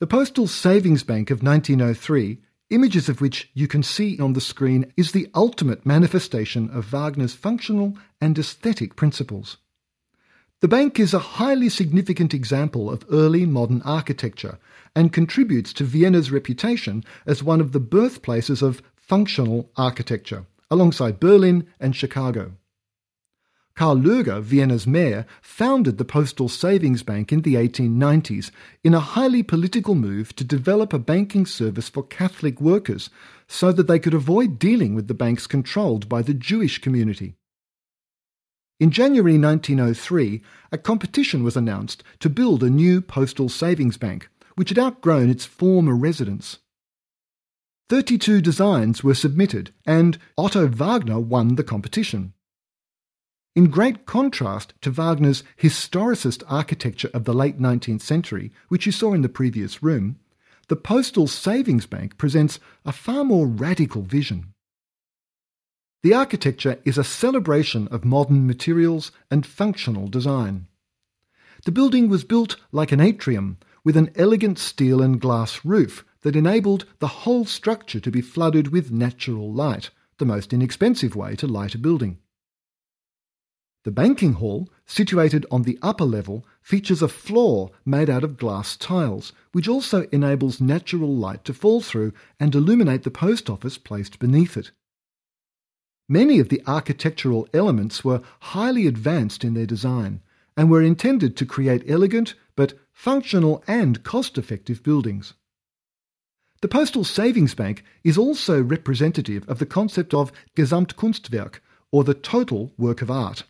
The Postal Savings Bank of 1903, images of which you can see on the screen, is the ultimate manifestation of Wagner's functional and aesthetic principles. The bank is a highly significant example of early modern architecture and contributes to Vienna's reputation as one of the birthplaces of functional architecture, alongside Berlin and Chicago. Karl Lueger, Vienna's mayor, founded the Postal Savings Bank in the 1890s in a highly political move to develop a banking service for Catholic workers so that they could avoid dealing with the banks controlled by the Jewish community. In January 1903, a competition was announced to build a new postal savings bank, which had outgrown its former residence. 32 designs were submitted, and Otto Wagner won the competition. In great contrast to Wagner's historicist architecture of the late 19th century, which you saw in the previous room, the Postal Savings Bank presents a far more radical vision. The architecture is a celebration of modern materials and functional design. The building was built like an atrium with an elegant steel and glass roof that enabled the whole structure to be flooded with natural light, the most inexpensive way to light a building. The banking hall, situated on the upper level, features a floor made out of glass tiles, which also enables natural light to fall through and illuminate the post office placed beneath it. Many of the architectural elements were highly advanced in their design and were intended to create elegant but functional and cost effective buildings. The Postal Savings Bank is also representative of the concept of Gesamtkunstwerk, or the total work of art.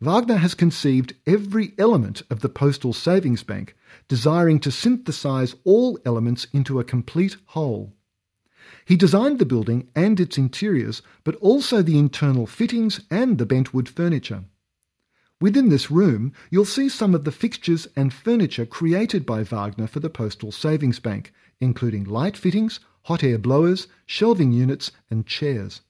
Wagner has conceived every element of the Postal Savings Bank, desiring to synthesize all elements into a complete whole. He designed the building and its interiors, but also the internal fittings and the bentwood furniture. Within this room, you'll see some of the fixtures and furniture created by Wagner for the Postal Savings Bank, including light fittings, hot air blowers, shelving units, and chairs.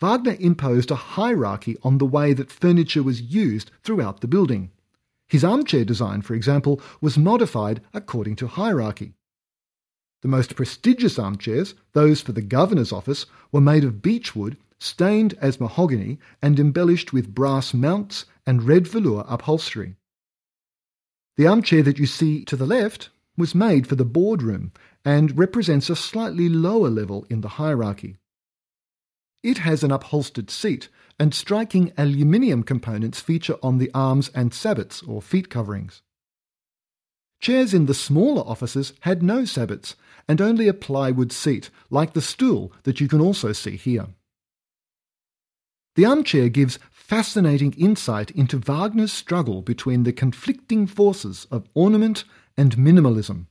Wagner imposed a hierarchy on the way that furniture was used throughout the building. His armchair design, for example, was modified according to hierarchy. The most prestigious armchairs, those for the governor's office, were made of beechwood, stained as mahogany, and embellished with brass mounts and red velour upholstery. The armchair that you see to the left was made for the boardroom and represents a slightly lower level in the hierarchy. It has an upholstered seat, and striking aluminium components feature on the arms and sabots or feet coverings. Chairs in the smaller offices had no sabots and only a plywood seat, like the stool that you can also see here. The armchair gives fascinating insight into Wagner's struggle between the conflicting forces of ornament and minimalism.